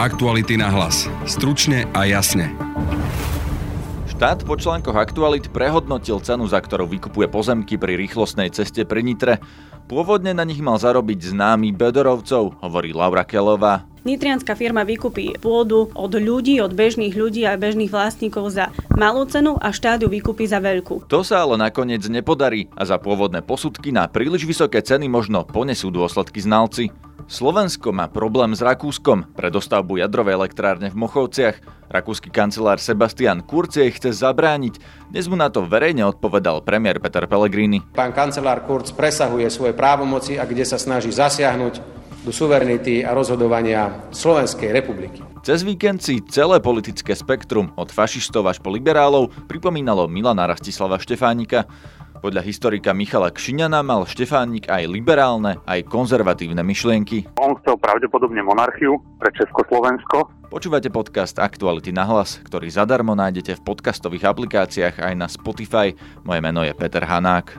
Aktuality na hlas. Stručne a jasne. Štát po článkoch Aktualit prehodnotil cenu, za ktorú vykupuje pozemky pri rýchlostnej ceste pri Nitre. Pôvodne na nich mal zarobiť známy Bedorovcov, hovorí Laura Kelová. Nitrianská firma vykupí pôdu od ľudí, od bežných ľudí a bežných vlastníkov za malú cenu a štát ju vykupí za veľkú. To sa ale nakoniec nepodarí a za pôvodné posudky na príliš vysoké ceny možno ponesú dôsledky znalci. Slovensko má problém s Rakúskom pre dostavbu jadrovej elektrárne v Mochovciach. Rakúsky kancelár Sebastian Kurz jej chce zabrániť. Dnes mu na to verejne odpovedal premiér Peter Pellegrini. Pán kancelár Kurz presahuje svoje právomoci a kde sa snaží zasiahnuť do suverenity a rozhodovania Slovenskej republiky. Cez víkend si celé politické spektrum od fašistov až po liberálov pripomínalo Milana Rastislava Štefánika. Podľa historika Michala Kšiňana mal Štefánik aj liberálne, aj konzervatívne myšlienky. On chcel pravdepodobne monarchiu pre Československo. Počúvate podcast Aktuality na hlas, ktorý zadarmo nájdete v podcastových aplikáciách aj na Spotify. Moje meno je Peter Hanák.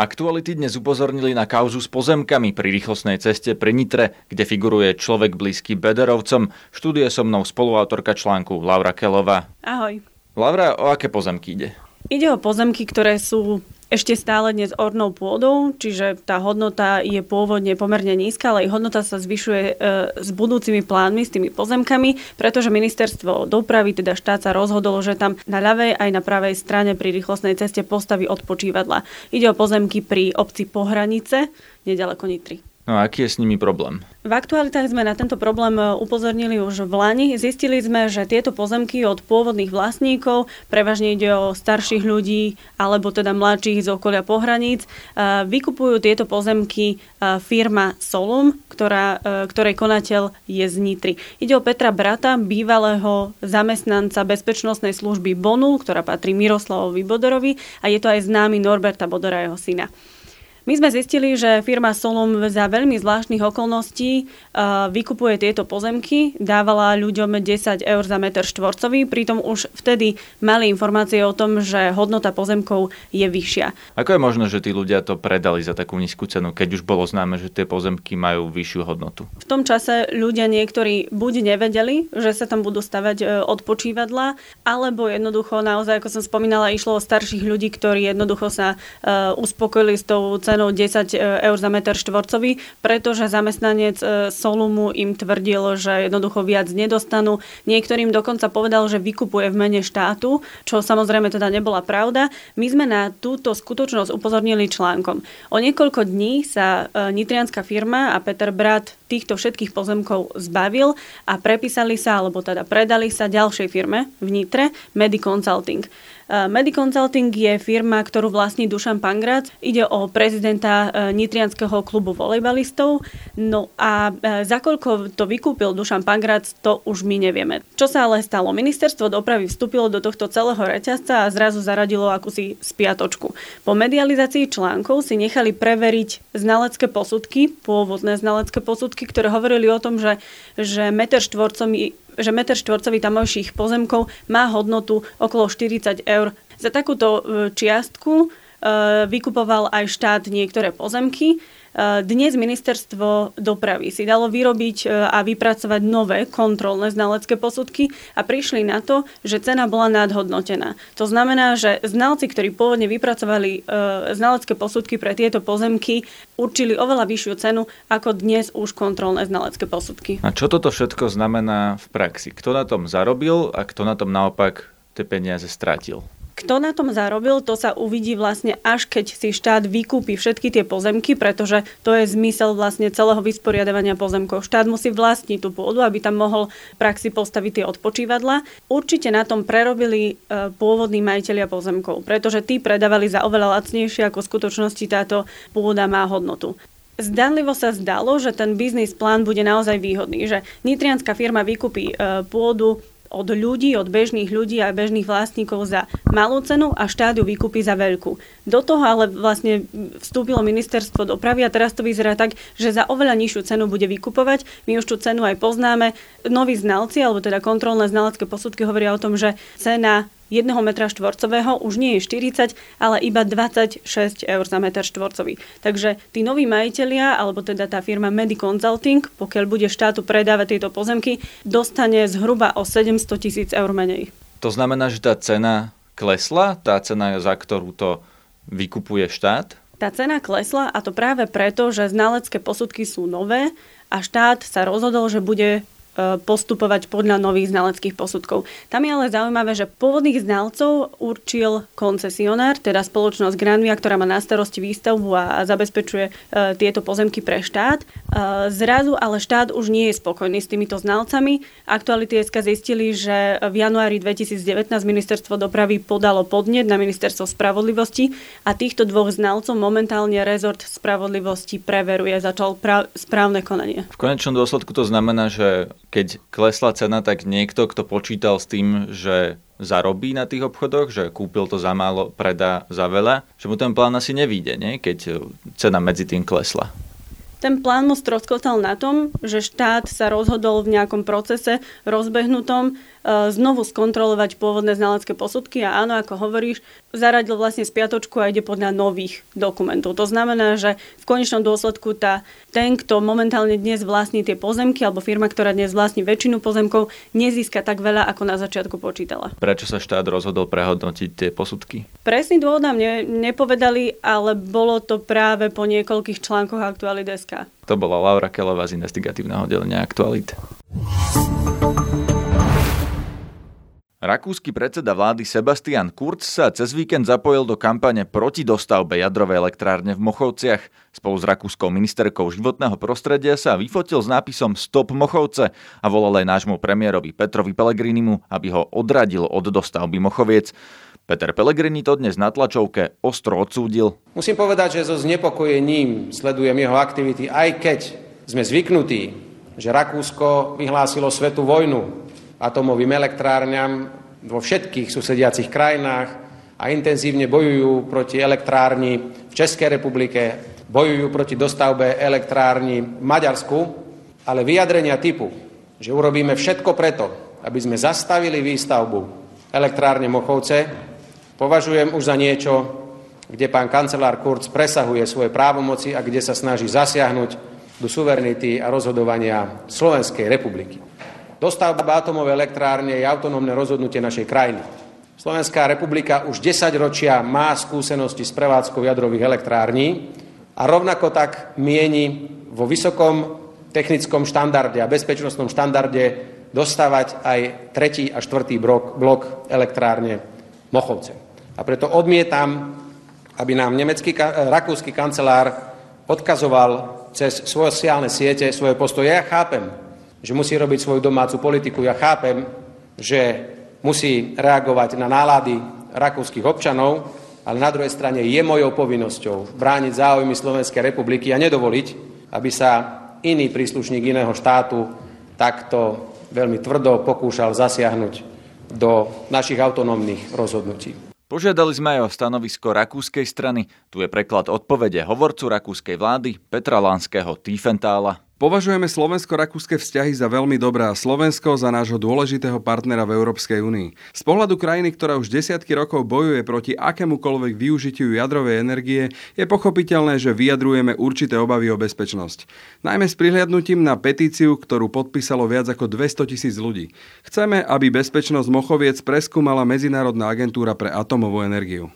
Aktuality dnes upozornili na kauzu s pozemkami pri rýchlostnej ceste pri Nitre, kde figuruje človek blízky Bederovcom. Štúdie so mnou spoluautorka článku Laura Kelová. Ahoj. Laura, o aké pozemky ide? Ide o pozemky, ktoré sú ešte stále dnes ornou pôdou, čiže tá hodnota je pôvodne pomerne nízka, ale jej hodnota sa zvyšuje e, s budúcimi plánmi, s tými pozemkami, pretože ministerstvo dopravy, teda štát sa rozhodlo, že tam na ľavej aj na pravej strane pri rýchlostnej ceste postaví odpočívadla. Ide o pozemky pri obci Pohranice, nedaleko Nitry. No a aký je s nimi problém? V aktualitách sme na tento problém e, upozornili už v Lani. Zistili sme, že tieto pozemky od pôvodných vlastníkov, prevažne ide o starších ľudí alebo teda mladších z okolia pohraníc, e, vykupujú tieto pozemky e, firma Solum, ktorá, ktorej konateľ je z Nitry. Ide o Petra Brata, bývalého zamestnanca bezpečnostnej služby Bonu, ktorá patrí Miroslavovi Bodorovi a je to aj známy Norberta Bodora, jeho syna. My sme zistili, že firma Solum za veľmi zvláštnych okolností uh, vykupuje tieto pozemky, dávala ľuďom 10 eur za meter štvorcový, pritom už vtedy mali informácie o tom, že hodnota pozemkov je vyššia. Ako je možné, že tí ľudia to predali za takú nízku cenu, keď už bolo známe, že tie pozemky majú vyššiu hodnotu? V tom čase ľudia niektorí buď nevedeli, že sa tam budú stavať e, odpočívadla, alebo jednoducho naozaj, ako som spomínala, išlo o starších ľudí, ktorí jednoducho sa uh, uspokojili s tou cenou 10 e, eur za meter štvorcový, pretože zamestnanec e, Solumu im tvrdil, že jednoducho viac nedostanú. Niektorým dokonca povedal, že vykupuje v mene štátu, čo samozrejme teda nebola pravda. My sme na túto skutočnosť upozornili článkom. O niekoľko dní sa e, nitrianská firma a Peter Brat týchto všetkých pozemkov zbavil a prepísali sa, alebo teda predali sa ďalšej firme v Nitre, Medi Consulting. Eh, Mediconsulting je firma, ktorú vlastní Dušan Pangrac. Ide o prezidenta eh, Nitrianského klubu volejbalistov. No a eh, za koľko to vykúpil Dušan Pangrac, to už my nevieme. Čo sa ale stalo? Ministerstvo dopravy vstúpilo do tohto celého reťazca a zrazu zaradilo akúsi spiatočku. Po medializácii článkov si nechali preveriť znalecké posudky, pôvodné znalecké posudky, ktoré hovorili o tom, že, že meter štvorcom že meter štvorcový tamojších pozemkov má hodnotu okolo 40 eur. Za takúto e, čiastku e, vykupoval aj štát niektoré pozemky dnes ministerstvo dopravy si dalo vyrobiť eh, a vypracovať nové kontrolné znalecké posudky a prišli na to, že cena bola nadhodnotená. To znamená, že znalci, ktorí pôvodne vypracovali eh, znalecké posudky pre tieto pozemky, určili oveľa vyššiu cenu ako dnes už kontrolné znalecké posudky. A čo toto všetko znamená v praxi? Kto na tom zarobil a kto na tom naopak tie peniaze stratil? Kto na tom zarobil, to sa uvidí vlastne až keď si štát vykúpi všetky tie pozemky, pretože to je zmysel vlastne celého vysporiadavania pozemkov. Štát musí vlastniť tú pôdu, aby tam mohol v praxi postaviť tie odpočívadla. Určite na tom prerobili e, pôvodní majiteľia pozemkov, pretože tí predávali za oveľa lacnejšie, ako v skutočnosti táto pôda má hodnotu. Zdanlivo sa zdalo, že ten biznis plán bude naozaj výhodný, že nitrianská firma vykúpi e, pôdu od ľudí, od bežných ľudí a bežných vlastníkov za malú cenu a štát ju vykúpi za veľkú. Do toho ale vlastne vstúpilo ministerstvo dopravy a teraz to vyzerá tak, že za oveľa nižšiu cenu bude vykupovať. My už tú cenu aj poznáme. Noví znalci, alebo teda kontrolné znalecké posudky hovoria o tom, že cena 1 metra štvorcového už nie je 40, ale iba 26 eur za meter štvorcový. Takže tí noví majiteľia, alebo teda tá firma Medi Consulting, pokiaľ bude štátu predávať tieto pozemky, dostane zhruba o 700 tisíc eur menej. To znamená, že tá cena klesla, tá cena, za ktorú to vykupuje štát? Tá cena klesla a to práve preto, že znalecké posudky sú nové a štát sa rozhodol, že bude postupovať podľa nových znaleckých posudkov. Tam je ale zaujímavé, že pôvodných znalcov určil koncesionár, teda spoločnosť Granvia, ktorá má na starosti výstavbu a, zabezpečuje e, tieto pozemky pre štát. E, zrazu ale štát už nie je spokojný s týmito znalcami. Aktuality SK zistili, že v januári 2019 ministerstvo dopravy podalo podnet na ministerstvo spravodlivosti a týchto dvoch znalcov momentálne rezort spravodlivosti preveruje, začal pra- správne konanie. V konečnom dôsledku to znamená, že keď klesla cena, tak niekto, kto počítal s tým, že zarobí na tých obchodoch, že kúpil to za málo, predá za veľa, že mu ten plán asi nevíde, nie? keď cena medzi tým klesla. Ten plán mu stroskotal na tom, že štát sa rozhodol v nejakom procese rozbehnutom E, znovu skontrolovať pôvodné znalecké posudky a áno, ako hovoríš, zaradil vlastne spiatočku a ide podľa nových dokumentov. To znamená, že v konečnom dôsledku tá, ten, kto momentálne dnes vlastní tie pozemky, alebo firma, ktorá dnes vlastní väčšinu pozemkov, nezíska tak veľa, ako na začiatku počítala. Prečo sa štát rozhodol prehodnotiť tie posudky? Presný dôvod nám ne, nepovedali, ale bolo to práve po niekoľkých článkoch Aktuality.sk. To bola Laura Kelová z investigatívneho oddelenia Aktualit. Rakúsky predseda vlády Sebastian Kurz sa cez víkend zapojil do kampane proti dostavbe jadrovej elektrárne v Mochovciach. Spolu s rakúskou ministerkou životného prostredia sa vyfotil s nápisom Stop Mochovce a volal aj nášmu premiérovi Petrovi Pellegrinimu, aby ho odradil od dostavby Mochoviec. Peter Pellegrini to dnes na tlačovke ostro odsúdil. Musím povedať, že so znepokojením sledujem jeho aktivity, aj keď sme zvyknutí, že Rakúsko vyhlásilo svetu vojnu atomovým elektrárňam vo všetkých susediacich krajinách a intenzívne bojujú proti elektrárni v Českej republike, bojujú proti dostavbe elektrárni v Maďarsku, ale vyjadrenia typu, že urobíme všetko preto, aby sme zastavili výstavbu elektrárne Mochovce, považujem už za niečo, kde pán kancelár Kurz presahuje svoje právomoci a kde sa snaží zasiahnuť do suverenity a rozhodovania Slovenskej republiky. Dostavba atomovej elektrárne je autonómne rozhodnutie našej krajiny. Slovenská republika už 10 ročia má skúsenosti s prevádzkou jadrových elektrární a rovnako tak mieni vo vysokom technickom štandarde a bezpečnostnom štandarde dostávať aj tretí a štvrtý blok, blok elektrárne Mochovce. A preto odmietam, aby nám nemecký, rakúsky kancelár odkazoval cez svoje sociálne siete svoje postoje. Ja chápem, že musí robiť svoju domácu politiku. Ja chápem, že musí reagovať na nálady rakúskych občanov, ale na druhej strane je mojou povinnosťou brániť záujmy Slovenskej republiky a nedovoliť, aby sa iný príslušník iného štátu takto veľmi tvrdo pokúšal zasiahnuť do našich autonómnych rozhodnutí. Požiadali sme aj o stanovisko rakúskej strany. Tu je preklad odpovede hovorcu rakúskej vlády Petra Lánskeho Tiefentála. Považujeme slovensko-rakúske vzťahy za veľmi dobré a Slovensko za nášho dôležitého partnera v Európskej únii. Z pohľadu krajiny, ktorá už desiatky rokov bojuje proti akémukoľvek využitiu jadrovej energie, je pochopiteľné, že vyjadrujeme určité obavy o bezpečnosť. Najmä s prihliadnutím na petíciu, ktorú podpísalo viac ako 200 tisíc ľudí. Chceme, aby bezpečnosť Mochoviec preskúmala Medzinárodná agentúra pre atomovú energiu.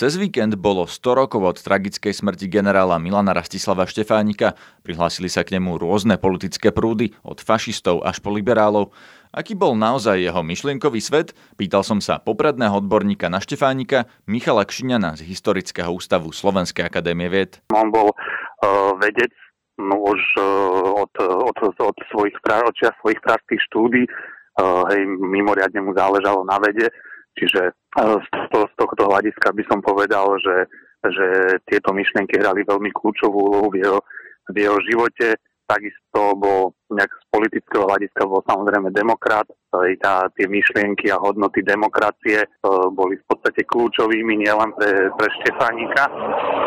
Cez víkend bolo 100 rokov od tragickej smrti generála Milana Rastislava Štefánika. Prihlásili sa k nemu rôzne politické prúdy, od fašistov až po liberálov. Aký bol naozaj jeho myšlienkový svet? Pýtal som sa popredného odborníka na Štefánika Michala Kšiňana z Historického ústavu Slovenskej akadémie vied. On bol uh, vedec no už uh, od, od, od svojich, od svojich prárských štúdí. Uh, hej, mimoriadne mu záležalo na vede Čiže z, to, z tohto hľadiska by som povedal, že, že tieto myšlienky hrali veľmi kľúčovú úlohu v jeho, v jeho živote. Takisto bol nejak z politického hľadiska bol samozrejme demokrat. Tá, tie myšlienky a hodnoty demokracie uh, boli v podstate kľúčovými nielen pre, pre Štefánika,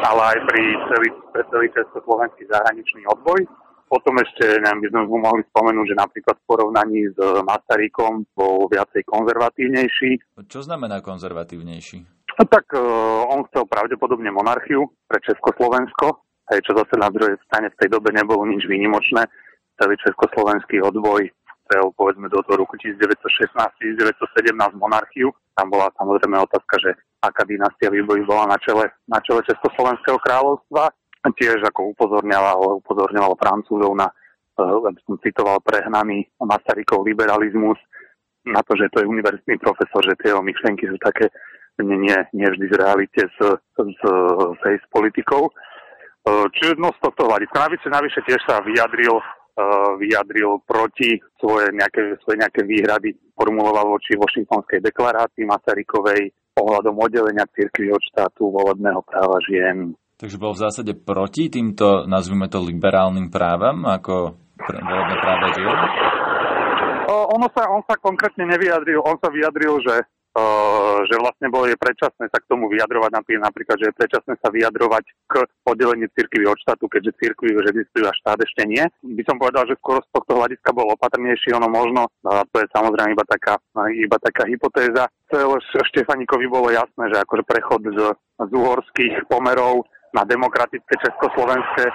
ale aj pri celý, pre celý československý zahraničný odboj potom ešte, neviem, by sme mu mohli spomenúť, že napríklad v porovnaní s Masarykom bol viacej konzervatívnejší. Čo znamená konzervatívnejší? No, tak uh, on chcel pravdepodobne monarchiu pre Československo, hej, čo zase na druhej strane v tej dobe nebolo nič výnimočné. Celý československý odboj chcel povedzme do toho roku 1916-1917 monarchiu. Tam bola samozrejme otázka, že aká dynastia výboji bola na čele, na čele Československého kráľovstva. Tiež ako upozorňoval, upozorňoval Francúzov na, uh, som citoval, prehnaný Masarykov liberalizmus, na to, že to je univerzitný profesor, že tie jeho myšlienky sú také nie, nie, nie vždy v realite s, s, s, s politikou. Uh, čiže no z tohto hľadiska. Navyše, navyše tiež sa vyjadril uh, vyjadril proti svoje nejaké, svoje nejaké výhrady, formuloval voči Washingtonskej deklarácii Masarykovej ohľadom oddelenia cirkvi od štátu volebného práva žien. Takže bol v zásade proti týmto, nazvime to, liberálnym právam, ako volebné práva žien? ono sa, on sa konkrétne nevyjadril, on sa vyjadril, že Uh, že vlastne bolo je predčasné sa k tomu vyjadrovať, napríklad, že je predčasné sa vyjadrovať k oddeleniu cirkvy od štátu, keďže cirkvy už existujú a štát ešte nie. By som povedal, že skôr z tohto hľadiska bol opatrnejší, ono možno, a to je samozrejme iba taká, iba taká hypotéza. Štefaníkovi bolo jasné, že akože prechod z, z uhorských pomerov na demokratické československé e,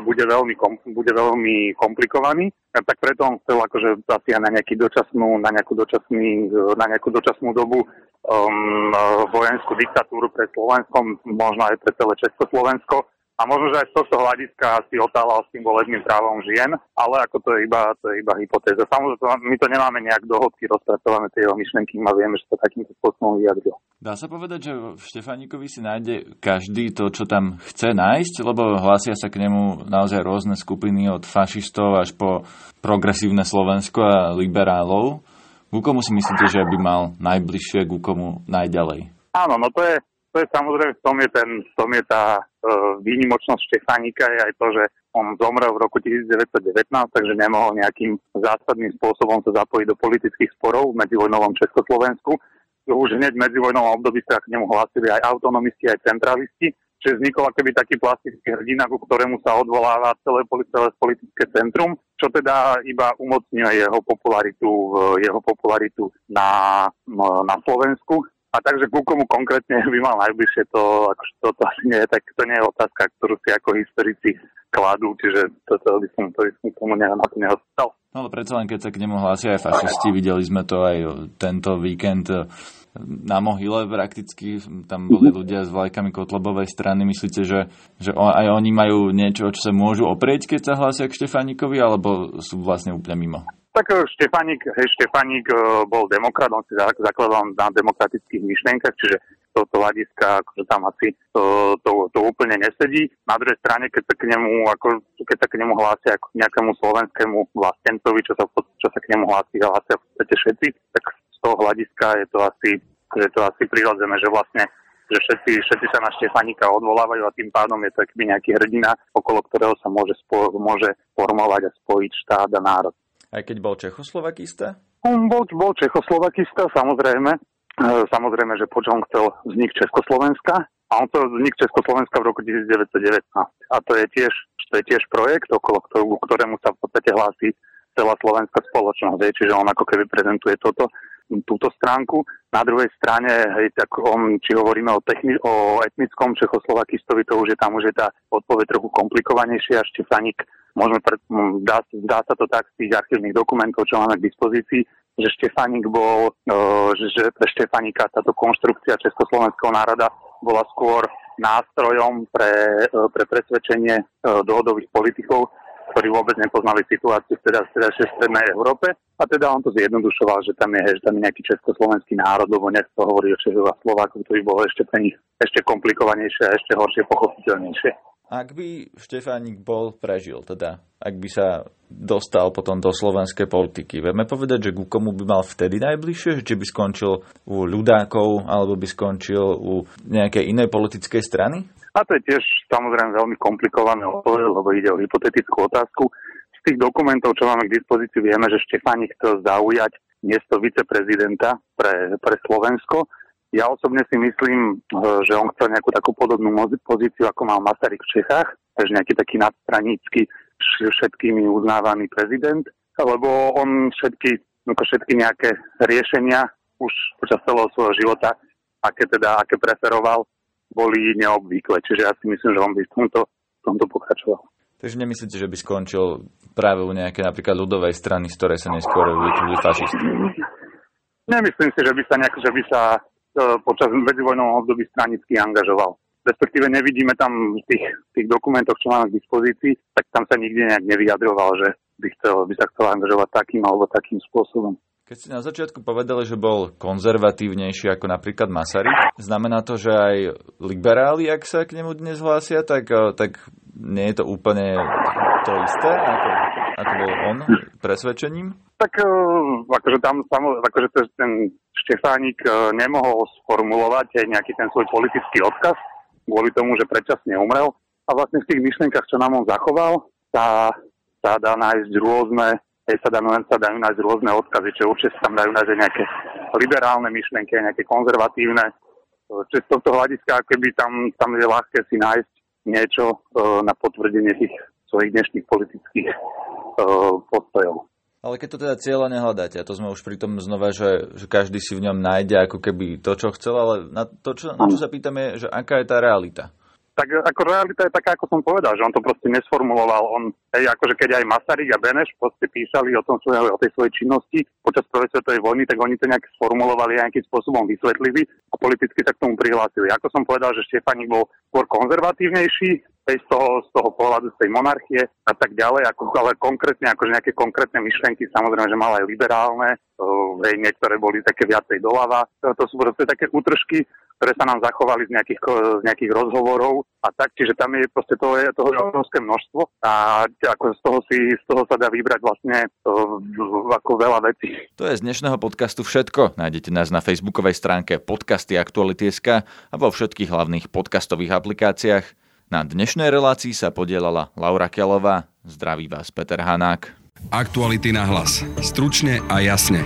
bude veľmi, kom, bude veľmi komplikovaný. Tak preto on chcel akože asi na, nejaký dočasnú, na, nejakú dočasný, na nejakú dočasnú dobu um, vojenskú diktatúru pre Slovensko, možno aj pre celé Československo a možno, že aj z tohto hľadiska si otálal s tým volebným právom žien, ale ako to je iba, to je iba hypotéza. Samozrejme, my to nemáme nejak dohodky rozpracované tie jeho myšlenky, a vieme, že to takýmto spôsobom vyjadril. Dá sa povedať, že v Štefánikovi si nájde každý to, čo tam chce nájsť, lebo hlásia sa k nemu naozaj rôzne skupiny od fašistov až po progresívne Slovensko a liberálov. Ku komu si myslíte, že by mal najbližšie, ku komu najďalej? Áno, no to je, to je samozrejme, v tom je, ten, v tom je tá e, výnimočnosť Štefánika, je aj to, že on zomrel v roku 1919, takže nemohol nejakým zásadným spôsobom sa zapojiť do politických sporov v medzivojnovom Československu. Už hneď v medzivojnovom období sa k nemu hlásili aj autonomisti, aj centralisti, čiže vznikol akoby taký plastický hrdina, ku ktorému sa odvoláva celé, celé politické centrum, čo teda iba umocňuje jeho popularitu, jeho popularitu na, na Slovensku a takže ku komu konkrétne by mal najbližšie, to, akože to, to asi nie je, tak to nie je otázka, ktorú si ako historici kladú, čiže to, to by som, to by som tomu ne, na to neostal. No ale predsa len keď sa k nemu hlásia aj fašisti, videli sme to aj tento víkend na Mohyle prakticky, tam boli ľudia s vlajkami Kotlobovej strany. Myslíte, že, že aj oni majú niečo, čo sa môžu oprieť, keď sa hlásia k Štefánikovi, alebo sú vlastne úplne mimo? Tak e, Štefanik, hej, Štefanik e, bol demokrat, on si zakladal na demokratických myšlienkach, čiže toto hľadiska, akože tam asi to, to, to, úplne nesedí. Na druhej strane, keď sa k nemu, ako, keď sa k nemu hlásia ako nejakému slovenskému vlastencovi, čo sa, čo sa k nemu hlási, hlásia v podstate všetci, tak z toho hľadiska je to asi, je to asi prirodzené, že vlastne že všetci, všetci sa na Štefanika odvolávajú a tým pádom je to akýby nejaký hrdina, okolo ktorého sa môže, spo, môže formovať a spojiť štát a národ. Aj keď bol Čechoslovakista? On bol, bol Čechoslovakista, samozrejme. E, samozrejme, že počom chcel vznik Československa. A on chcel vznik Československa v roku 1919. A to je tiež, to je tiež projekt, okolo ktorú, ktorému sa v podstate hlási celá slovenská spoločnosť. Čiže on ako keby prezentuje toto, túto stránku. Na druhej strane, hej, tak on, či hovoríme o, techni- o etnickom Čechoslovakistovi, to už je tam už je tá odpoveď trochu komplikovanejšia. Štefanik môžeme pred, dá, dá sa to tak z tých archívnych dokumentov, čo máme k dispozícii, že Štefanik bol, že pre Štefanika táto konštrukcia Československého národa bola skôr nástrojom pre, e, pre presvedčenie e, dohodových politikov, ktorí vôbec nepoznali situáciu teda, v strednej Európe. A teda on to zjednodušoval, že tam je, že tam je nejaký československý národ, lebo nech to hovorí o Čechov a Slovákov, to by bolo ešte pre nich ešte komplikovanejšie a ešte horšie pochopiteľnejšie. Ak by Štefánik bol prežil, teda ak by sa dostal potom do slovenskej politiky, vieme povedať, že ku komu by mal vtedy najbližšie? Či by skončil u ľudákov, alebo by skončil u nejakej inej politickej strany? A to je tiež samozrejme veľmi komplikované odpoveď, lebo ide o hypotetickú otázku. Z tých dokumentov, čo máme k dispozícii, vieme, že Štefánik chcel zaujať miesto viceprezidenta pre, pre Slovensko ja osobne si myslím, eh, že on chcel nejakú takú podobnú pozíciu, ako mal Masaryk v Čechách, takže nejaký taký nadstranícky všetkými uznávaný prezident, lebo on všetky, ako všetky nejaké riešenia už počas celého svojho života, aké teda, aké preferoval, boli neobvykle. Čiže ja si myslím, že on by v tomto, v tomto pokračoval. Takže nemyslíte, že by skončil práve u nejakej napríklad ľudovej strany, z ktorej sa neskôr vytvorili fašisti? Nemyslím si, že by sa, nejak, že by sa počas medzivojnovom období stranicky angažoval. Respektíve nevidíme tam v tých, tých dokumentoch, čo máme k dispozícii, tak tam sa nikde nejak nevyjadroval, že by, chcel, by sa chcel angažovať takým alebo takým spôsobom. Keď ste na začiatku povedali, že bol konzervatívnejší ako napríklad Masaryk, znamená to, že aj liberáli, ak sa k nemu dnes hlásia, tak, eh, tak nie je to úplne to isté, ako, ako bol on presvedčením? Tak eh, akože tam akože ten Štefánik eh, nemohol sformulovať aj nejaký ten svoj politický odkaz kvôli tomu, že predčasne umrel. A vlastne v tých myšlenkách, čo nám on zachoval, sa, sa dá nájsť rôzne sa, dá, sa dajú nájsť rôzne odkazy, čo určite sa tam dajú nájsť nejaké liberálne myšlenky, nejaké konzervatívne. Čiže z tohto hľadiska, keby tam, tam je ľahké si nájsť niečo e, na potvrdenie tých svojich dnešných politických e, postojov. Ale keď to teda cieľa nehľadáte, a to sme už pri tom znova, že, že každý si v ňom nájde ako keby to, čo chcel, ale na to, čo, na čo sa pýtam je, že aká je tá realita? Tak ako realita je taká, ako som povedal, že on to proste nesformuloval. On, hej, akože keď aj Masaryk a Beneš proste písali o, tom svojej, o tej svojej činnosti počas prvej svetovej vojny, tak oni to nejak sformulovali a nejakým spôsobom vysvetlili a politicky sa k tomu prihlásili. Ako som povedal, že Štefanik bol skôr konzervatívnejší, z toho, z toho pohľadu z tej monarchie a tak ďalej, ako, ale konkrétne, akože nejaké konkrétne myšlenky, samozrejme, že mal aj liberálne, hej, niektoré boli také viacej doľava. To sú proste také útržky, ktoré sa nám zachovali z nejakých, z nejakých rozhovorov a tak, čiže tam je proste toho, je toho obrovské množstvo a ako z toho, si, z toho sa dá vybrať vlastne ako veľa vecí. To je z dnešného podcastu všetko. Nájdete nás na facebookovej stránke podcasty Aktuality.sk a vo všetkých hlavných podcastových aplikáciách. Na dnešnej relácii sa podielala Laura Kelová. Zdraví vás Peter Hanák. Aktuality na hlas. Stručne a jasne.